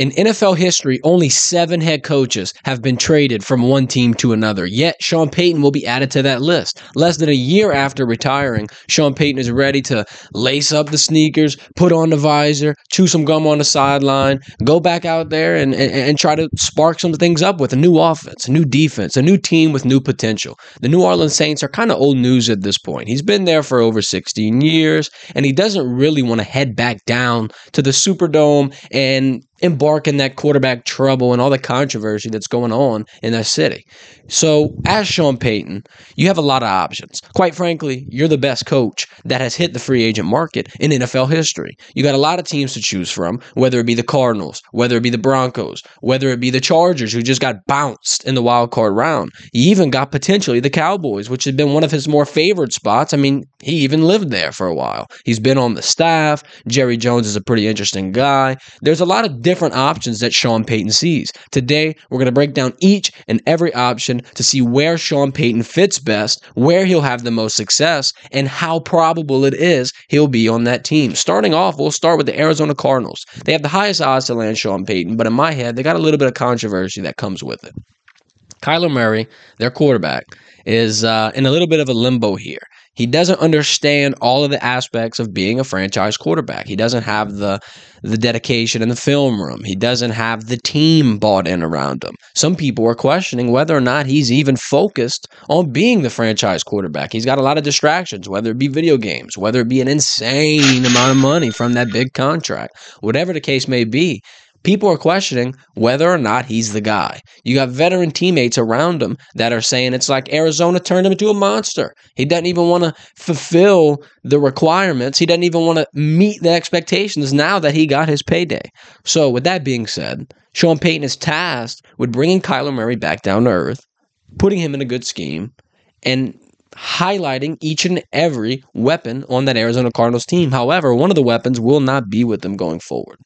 In NFL history, only seven head coaches have been traded from one team to another. Yet, Sean Payton will be added to that list. Less than a year after retiring, Sean Payton is ready to lace up the sneakers, put on the visor, chew some gum on the sideline, go back out there and, and, and try to spark some things up with a new offense, a new defense, a new team with new potential. The New Orleans Saints are kind of old news at this point. He's been there for over 16 years, and he doesn't really want to head back down to the Superdome and embark in that quarterback trouble and all the controversy that's going on in that city. So, as Sean Payton, you have a lot of options. Quite frankly, you're the best coach that has hit the free agent market in NFL history. You got a lot of teams to choose from, whether it be the Cardinals, whether it be the Broncos, whether it be the Chargers, who just got bounced in the wild card round. You even got potentially the Cowboys, which had been one of his more favored spots. I mean, he even lived there for a while. He's been on the staff. Jerry Jones is a pretty interesting guy. There's a lot of different options that Sean Payton sees. Today, we're going to break down each and every option to see where Sean Payton fits best, where he'll have the most success, and how probable it is he'll be on that team. Starting off, we'll start with the Arizona Cardinals. They have the highest odds to land Sean Payton, but in my head, they got a little bit of controversy that comes with it. Kyler Murray, their quarterback, is uh, in a little bit of a limbo here. He doesn't understand all of the aspects of being a franchise quarterback. He doesn't have the the dedication in the film room. He doesn't have the team bought in around him. Some people are questioning whether or not he's even focused on being the franchise quarterback. He's got a lot of distractions, whether it be video games, whether it be an insane amount of money from that big contract, whatever the case may be people are questioning whether or not he's the guy. You got veteran teammates around him that are saying it's like Arizona turned him into a monster. He doesn't even want to fulfill the requirements. He doesn't even want to meet the expectations now that he got his payday. So, with that being said, Sean Payton is tasked with bringing Kyler Murray back down to earth, putting him in a good scheme, and highlighting each and every weapon on that Arizona Cardinals team. However, one of the weapons will not be with them going forward.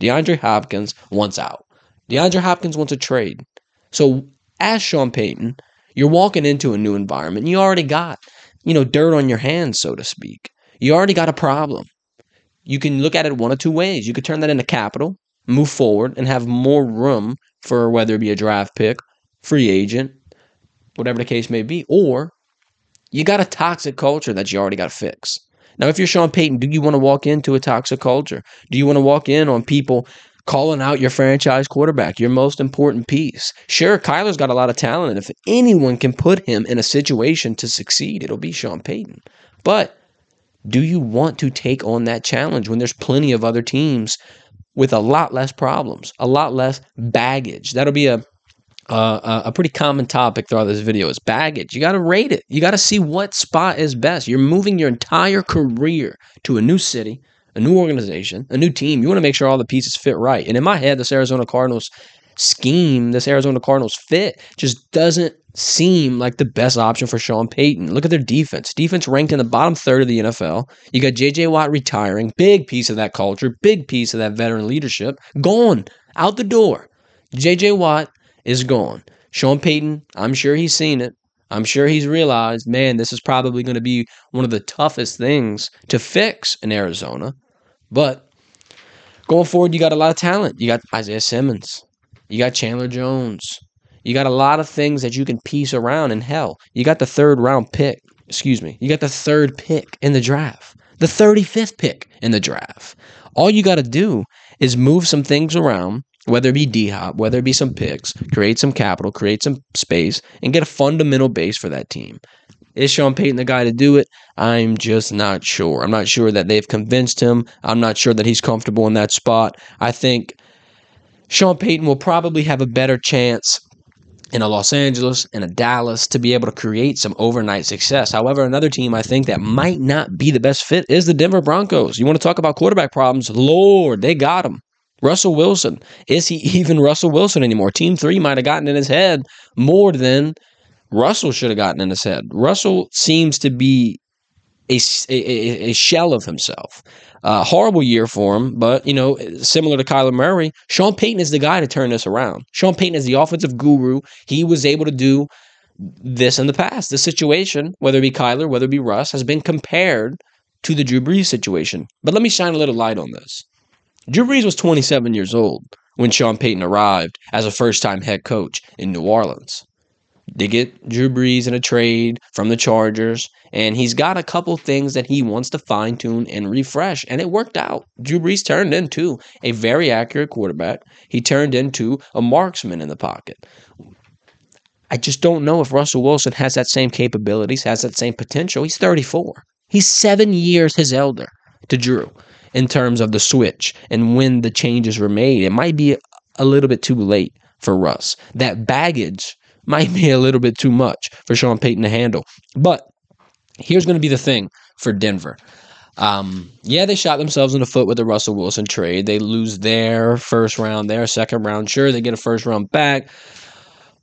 DeAndre Hopkins wants out. DeAndre Hopkins wants a trade. So, as Sean Payton, you're walking into a new environment. You already got, you know, dirt on your hands, so to speak. You already got a problem. You can look at it one of two ways. You could turn that into capital, move forward, and have more room for whether it be a draft pick, free agent, whatever the case may be, or you got a toxic culture that you already got to fix. Now, if you're Sean Payton, do you want to walk into a toxic culture? Do you want to walk in on people calling out your franchise quarterback, your most important piece? Sure, Kyler's got a lot of talent, and if anyone can put him in a situation to succeed, it'll be Sean Payton. But do you want to take on that challenge when there's plenty of other teams with a lot less problems, a lot less baggage? That'll be a uh, a pretty common topic throughout this video is baggage. You got to rate it. You got to see what spot is best. You're moving your entire career to a new city, a new organization, a new team. You want to make sure all the pieces fit right. And in my head, this Arizona Cardinals scheme, this Arizona Cardinals fit, just doesn't seem like the best option for Sean Payton. Look at their defense. Defense ranked in the bottom third of the NFL. You got JJ Watt retiring, big piece of that culture, big piece of that veteran leadership, gone out the door. JJ Watt is gone. Sean Payton, I'm sure he's seen it. I'm sure he's realized, man, this is probably going to be one of the toughest things to fix in Arizona. But going forward, you got a lot of talent. You got Isaiah Simmons. You got Chandler Jones. You got a lot of things that you can piece around. And hell, you got the third round pick. Excuse me. You got the third pick in the draft, the 35th pick in the draft. All you got to do is move some things around whether it be D Hop, whether it be some picks, create some capital, create some space, and get a fundamental base for that team. Is Sean Payton the guy to do it? I'm just not sure. I'm not sure that they've convinced him. I'm not sure that he's comfortable in that spot. I think Sean Payton will probably have a better chance in a Los Angeles and a Dallas to be able to create some overnight success. However, another team I think that might not be the best fit is the Denver Broncos. You want to talk about quarterback problems? Lord, they got them. Russell Wilson. Is he even Russell Wilson anymore? Team three might have gotten in his head more than Russell should have gotten in his head. Russell seems to be a, a, a shell of himself. Uh, horrible year for him, but you know, similar to Kyler Murray, Sean Payton is the guy to turn this around. Sean Payton is the offensive guru. He was able to do this in the past. This situation, whether it be Kyler, whether it be Russ, has been compared to the Drew Brees situation. But let me shine a little light on this. Drew Brees was 27 years old when Sean Payton arrived as a first time head coach in New Orleans. They get Drew Brees in a trade from the Chargers, and he's got a couple things that he wants to fine tune and refresh, and it worked out. Drew Brees turned into a very accurate quarterback. He turned into a marksman in the pocket. I just don't know if Russell Wilson has that same capabilities, has that same potential. He's 34. He's seven years his elder to Drew in terms of the switch and when the changes were made. It might be a little bit too late for Russ. That baggage might be a little bit too much for Sean Payton to handle. But here's going to be the thing for Denver. Um, yeah, they shot themselves in the foot with the Russell Wilson trade. They lose their first round, their second round. Sure, they get a first round back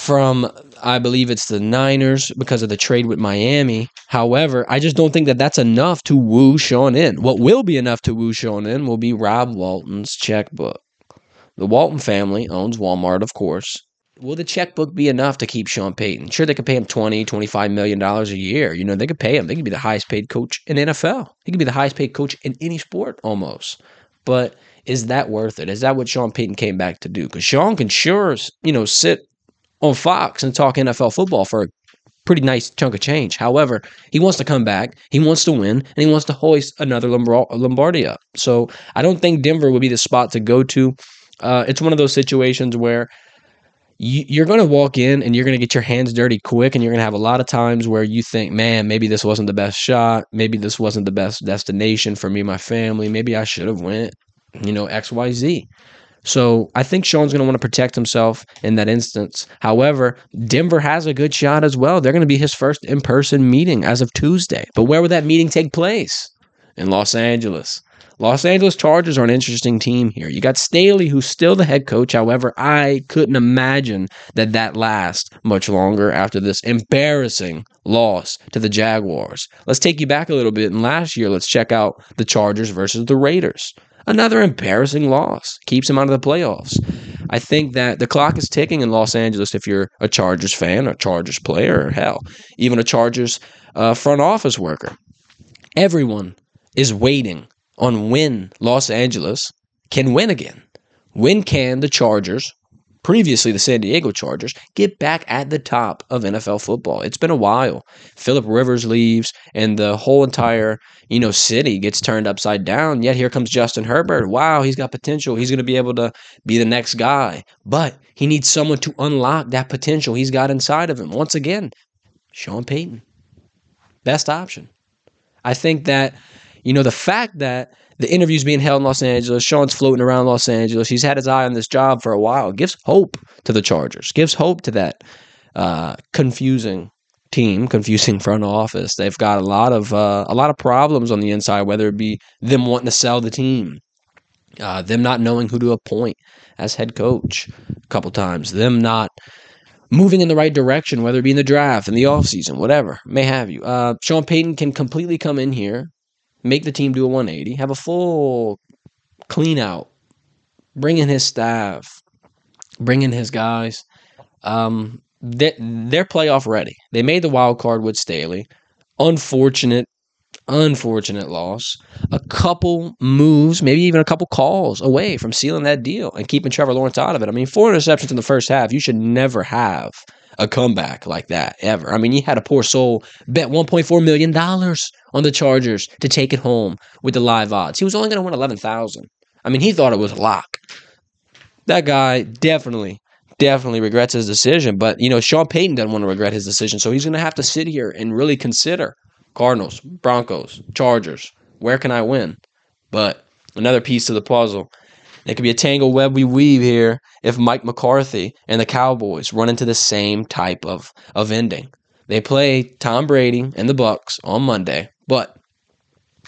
from I believe it's the Niners because of the trade with Miami. However, I just don't think that that's enough to woo Sean in. What will be enough to woo Sean in will be Rob Walton's checkbook. The Walton family owns Walmart, of course. Will the checkbook be enough to keep Sean Payton? Sure, they could pay him 20, 25 million dollars a year. You know, they could pay him. They could be the highest paid coach in NFL. He could be the highest paid coach in any sport almost. But is that worth it? Is that what Sean Payton came back to do? Because Sean can sure, you know, sit on Fox and talk NFL football for a pretty nice chunk of change. However, he wants to come back, he wants to win, and he wants to hoist another Lombardi up. So I don't think Denver would be the spot to go to. Uh, it's one of those situations where you're going to walk in and you're going to get your hands dirty quick and you're going to have a lot of times where you think man maybe this wasn't the best shot maybe this wasn't the best destination for me my family maybe i should have went you know xyz so I think Sean's going to want to protect himself in that instance. However, Denver has a good shot as well. They're going to be his first in person meeting as of Tuesday. But where would that meeting take place? In Los Angeles. Los Angeles Chargers are an interesting team here. You got Staley, who's still the head coach. However, I couldn't imagine that that lasts much longer after this embarrassing loss to the Jaguars. Let's take you back a little bit. And last year, let's check out the Chargers versus the Raiders. Another embarrassing loss keeps him out of the playoffs. I think that the clock is ticking in Los Angeles if you're a Chargers fan, a Chargers player, or hell, even a Chargers uh, front office worker. Everyone is waiting on when Los Angeles can win again. When can the Chargers previously the San Diego Chargers, get back at the top of NFL football. It's been a while. Philip Rivers leaves and the whole entire, you know, city gets turned upside down. Yet here comes Justin Herbert. Wow, he's got potential. He's going to be able to be the next guy. But he needs someone to unlock that potential he's got inside of him. Once again, Sean Payton. Best option. I think that, you know, the fact that the interview's being held in Los Angeles. Sean's floating around Los Angeles. He's had his eye on this job for a while. Gives hope to the Chargers. Gives hope to that uh, confusing team, confusing front office. They've got a lot of uh, a lot of problems on the inside, whether it be them wanting to sell the team, uh, them not knowing who to appoint as head coach a couple times, them not moving in the right direction, whether it be in the draft, in the offseason, whatever, may have you. Uh, Sean Payton can completely come in here, make the team do a 180, have a full clean out, bring in his staff, bring in his guys. Um, they, they're playoff ready. They made the wild card with Staley. Unfortunate, unfortunate loss. A couple moves, maybe even a couple calls away from sealing that deal and keeping Trevor Lawrence out of it. I mean, four interceptions in the first half. You should never have a comeback like that ever. I mean, you had a poor soul bet $1.4 million on the Chargers to take it home with the live odds. He was only going to win 11000 I mean, he thought it was a lock. That guy definitely, definitely regrets his decision. But, you know, Sean Payton doesn't want to regret his decision. So he's going to have to sit here and really consider Cardinals, Broncos, Chargers. Where can I win? But another piece to the puzzle it could be a tangle web we weave here if Mike McCarthy and the Cowboys run into the same type of, of ending. They play Tom Brady and the Bucs on Monday, but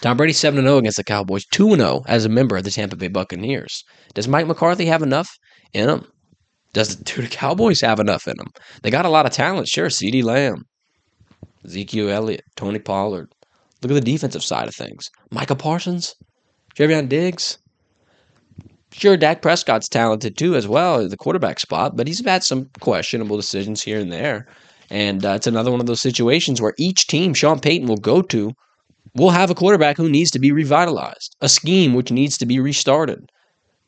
Tom Brady 7 0 against the Cowboys, 2 0 as a member of the Tampa Bay Buccaneers. Does Mike McCarthy have enough in him? Does do the Cowboys have enough in them? They got a lot of talent, sure. CeeDee Lamb, Ezekiel Elliott, Tony Pollard. Look at the defensive side of things. Micah Parsons, Trevon Diggs. Sure, Dak Prescott's talented too, as well, at the quarterback spot, but he's had some questionable decisions here and there. And uh, it's another one of those situations where each team Sean Payton will go to will have a quarterback who needs to be revitalized, a scheme which needs to be restarted.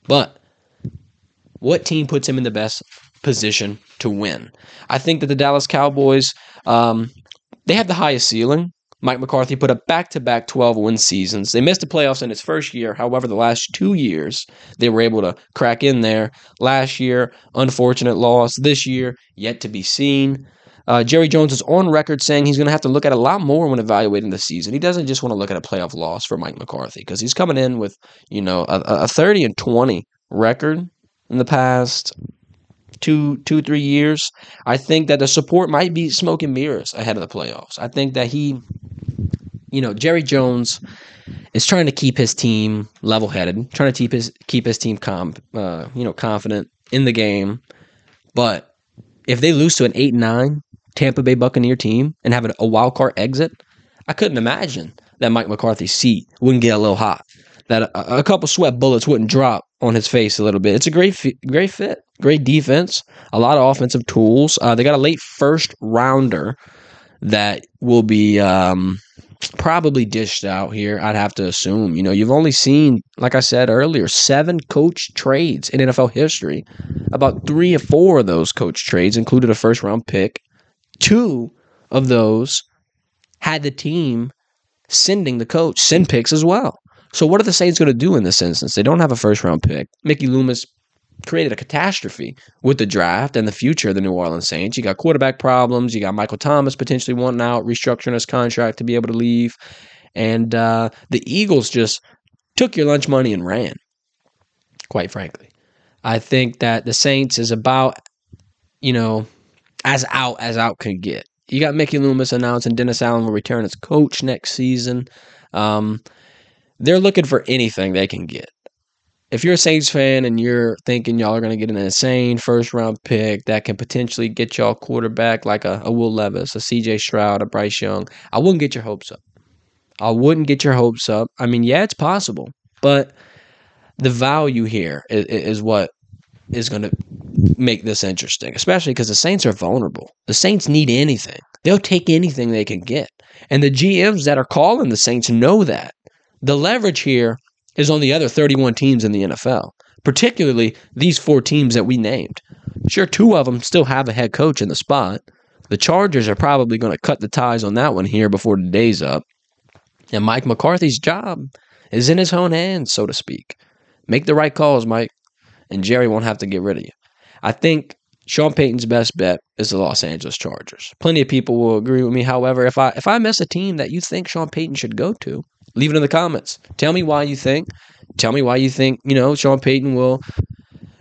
But what team puts him in the best position to win? I think that the Dallas Cowboys, um, they have the highest ceiling. Mike McCarthy put up back to back 12 win seasons. They missed the playoffs in his first year. However, the last two years, they were able to crack in there. Last year, unfortunate loss. This year, yet to be seen. Uh, Jerry Jones is on record saying he's going to have to look at a lot more when evaluating the season. He doesn't just want to look at a playoff loss for Mike McCarthy because he's coming in with, you know, a, a 30 and 20 record in the past two, two, three years. I think that the support might be smoke and mirrors ahead of the playoffs. I think that he you know, Jerry Jones is trying to keep his team level headed, trying to keep his keep his team calm, uh, you know, confident in the game. But if they lose to an eight nine Tampa Bay Buccaneer team and have a wild card exit, I couldn't imagine that Mike McCarthy's seat wouldn't get a little hot. That a, a couple sweat bullets wouldn't drop on his face a little bit. It's a great, great fit, great defense, a lot of offensive tools. Uh, they got a late first rounder that will be um, probably dished out here, I'd have to assume. You know, you've only seen, like I said earlier, seven coach trades in NFL history. About three or four of those coach trades included a first round pick. Two of those had the team sending the coach send picks as well. So what are the Saints going to do in this instance? They don't have a first round pick. Mickey Loomis created a catastrophe with the draft and the future of the New Orleans Saints. You got quarterback problems. You got Michael Thomas potentially wanting out, restructuring his contract to be able to leave. And uh, the Eagles just took your lunch money and ran, quite frankly. I think that the Saints is about, you know, as out as out can get. You got Mickey Loomis announcing Dennis Allen will return as coach next season. Um, they're looking for anything they can get if you're a Saints fan and you're thinking y'all are going to get an insane first round pick that can potentially get y'all quarterback like a, a Will Levis, a CJ Stroud, a Bryce Young, I wouldn't get your hopes up. I wouldn't get your hopes up. I mean, yeah, it's possible, but the value here is, is what is going to make this interesting, especially because the Saints are vulnerable. The Saints need anything, they'll take anything they can get. And the GMs that are calling the Saints know that. The leverage here is on the other 31 teams in the NFL, particularly these four teams that we named. Sure, two of them still have a head coach in the spot. The Chargers are probably going to cut the ties on that one here before the day's up. And Mike McCarthy's job is in his own hands, so to speak. Make the right calls, Mike, and Jerry won't have to get rid of you. I think Sean Payton's best bet is the Los Angeles Chargers. Plenty of people will agree with me. However, if I if I miss a team that you think Sean Payton should go to, Leave it in the comments. Tell me why you think. Tell me why you think, you know, Sean Payton will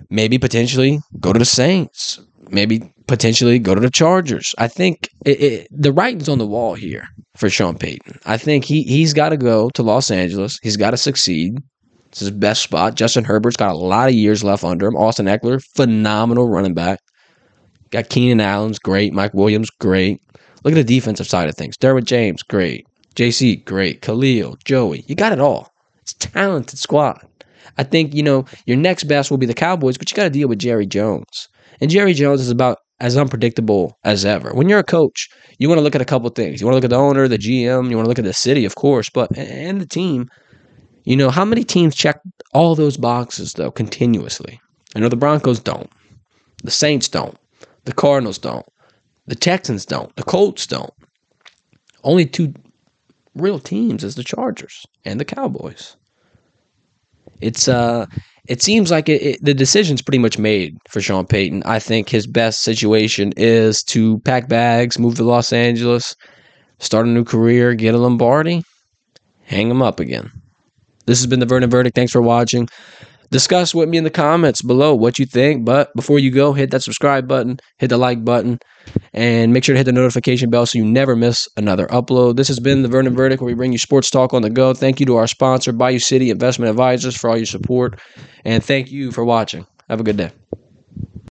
maybe potentially go to the Saints. Maybe potentially go to the Chargers. I think it, it, the writing's on the wall here for Sean Payton. I think he he's got to go to Los Angeles. He's got to succeed. It's his best spot. Justin Herbert's got a lot of years left under him. Austin Ekeler, phenomenal running back. Got Keenan Allen's great. Mike Williams, great. Look at the defensive side of things. Derwin James, great. JC, great. Khalil, Joey, you got it all. It's talented squad. I think, you know, your next best will be the Cowboys, but you got to deal with Jerry Jones. And Jerry Jones is about as unpredictable as ever. When you're a coach, you want to look at a couple things. You want to look at the owner, the GM, you want to look at the city, of course, but and the team. You know, how many teams check all those boxes though continuously? I know the Broncos don't. The Saints don't. The Cardinals don't. The Texans don't. The Colts don't. Only two real teams is the Chargers and the Cowboys. It's uh it seems like it, it, the decision's pretty much made for Sean Payton. I think his best situation is to pack bags, move to Los Angeles, start a new career, get a Lombardi, hang him up again. This has been the Verdin Verdict. Thanks for watching. Discuss with me in the comments below what you think. But before you go, hit that subscribe button, hit the like button, and make sure to hit the notification bell so you never miss another upload. This has been the Verdin Verdict, where we bring you sports talk on the go. Thank you to our sponsor, Bayou City Investment Advisors, for all your support. And thank you for watching. Have a good day.